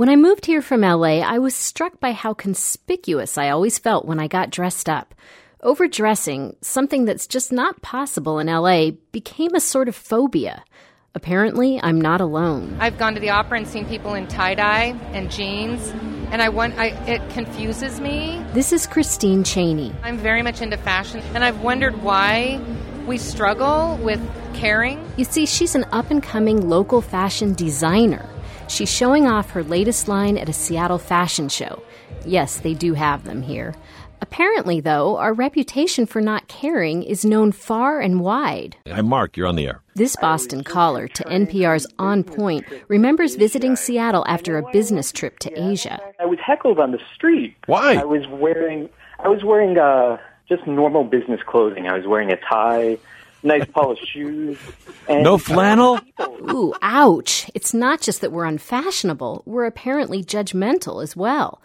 When I moved here from LA, I was struck by how conspicuous I always felt when I got dressed up. Overdressing, something that's just not possible in LA, became a sort of phobia. Apparently, I'm not alone. I've gone to the opera and seen people in tie dye and jeans, and I want I, it confuses me. This is Christine Cheney. I'm very much into fashion, and I've wondered why we struggle with caring. You see, she's an up and coming local fashion designer. She's showing off her latest line at a Seattle fashion show. Yes, they do have them here. Apparently, though, our reputation for not caring is known far and wide. Hi, Mark, you're on the air. This Boston caller to NPR's On Point remembers visiting Seattle after a business trip to Asia. I was heckled on the street. Why? I was wearing I was wearing uh, just normal business clothing. I was wearing a tie, nice polished shoes. And No flannel? Ooh, ouch. It's not just that we're unfashionable, we're apparently judgmental as well.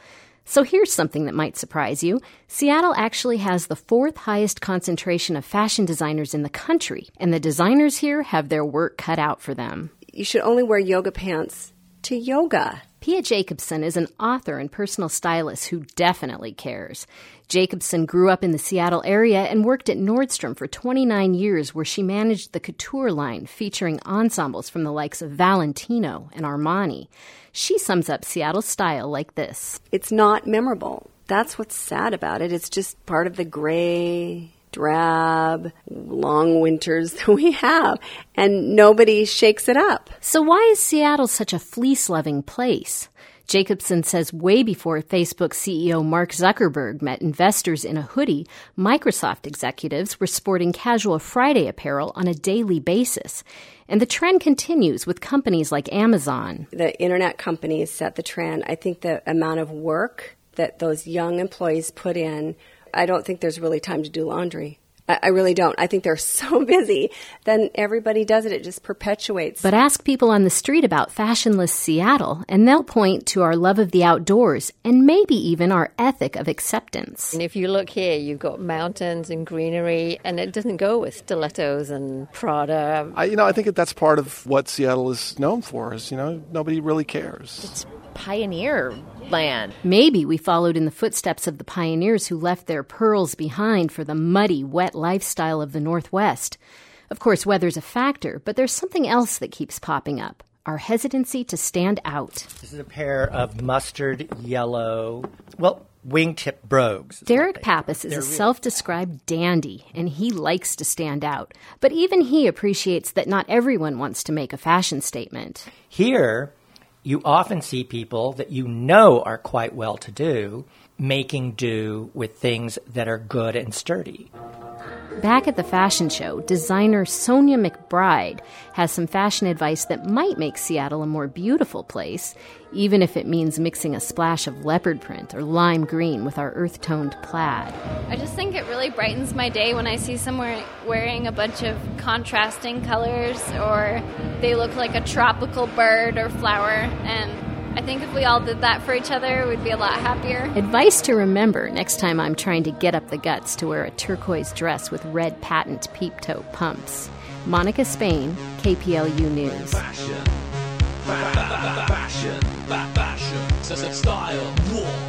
So here's something that might surprise you. Seattle actually has the fourth highest concentration of fashion designers in the country, and the designers here have their work cut out for them. You should only wear yoga pants to yoga. Pia Jacobson is an author and personal stylist who definitely cares. Jacobson grew up in the Seattle area and worked at Nordstrom for 29 years, where she managed the couture line featuring ensembles from the likes of Valentino and Armani. She sums up Seattle's style like this It's not memorable. That's what's sad about it. It's just part of the gray, drab, long winters that we have, and nobody shakes it up. So, why is Seattle such a fleece loving place? Jacobson says way before Facebook CEO Mark Zuckerberg met investors in a hoodie, Microsoft executives were sporting casual Friday apparel on a daily basis. And the trend continues with companies like Amazon. The internet companies set the trend. I think the amount of work that those young employees put in, I don't think there's really time to do laundry. I, I really don't. I think they're so busy. Then everybody does it. It just perpetuates. But ask people on the street about fashionless Seattle, and they'll point to our love of the outdoors and maybe even our ethic of acceptance. And if you look here, you've got mountains and greenery, and it doesn't go with stilettos and Prada. I, you know, I think that that's part of what Seattle is known for. Is you know, nobody really cares. It's pioneer land. Maybe we followed in the footsteps of the pioneers who left their pearls behind for the muddy, wet lifestyle of the Northwest. Of course, weather's a factor, but there's something else that keeps popping up our hesitancy to stand out. This is a pair of mustard yellow, well, wingtip brogues. Derek Pappas is they're a really- self described dandy, and he likes to stand out. But even he appreciates that not everyone wants to make a fashion statement. Here, you often see people that you know are quite well to do making do with things that are good and sturdy. Back at the fashion show, designer Sonia McBride has some fashion advice that might make Seattle a more beautiful place, even if it means mixing a splash of leopard print or lime green with our earth toned plaid. I just think it really brightens my day when I see someone wearing a bunch of contrasting colors or they look like a tropical bird or flower. And I think if we all did that for each other, we'd be a lot happier. Advice to remember next time I'm trying to get up the guts to wear a turquoise dress with red patent peep toe pumps. Monica Spain, KPLU News. Fashion, fashion, fashion, style.